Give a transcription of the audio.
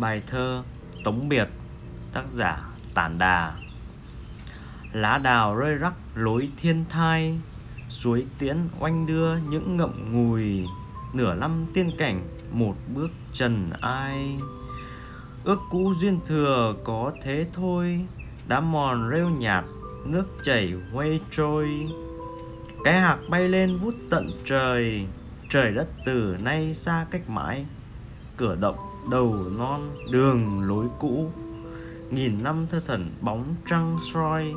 Bài thơ Tống Biệt, Tác giả Tản Đà. Lá đào rơi rắc lối thiên thai, Suối tiễn oanh đưa những ngậm ngùi. Nửa năm tiên cảnh, một bước trần ai. Ước cũ duyên thừa có thế thôi, Đá mòn rêu nhạt, nước chảy quay trôi. Cái hạc bay lên vút tận trời Trời đất từ nay xa cách mãi. Cửa động đầu non đường lối cũ nghìn năm thơ thần bóng trăng soi.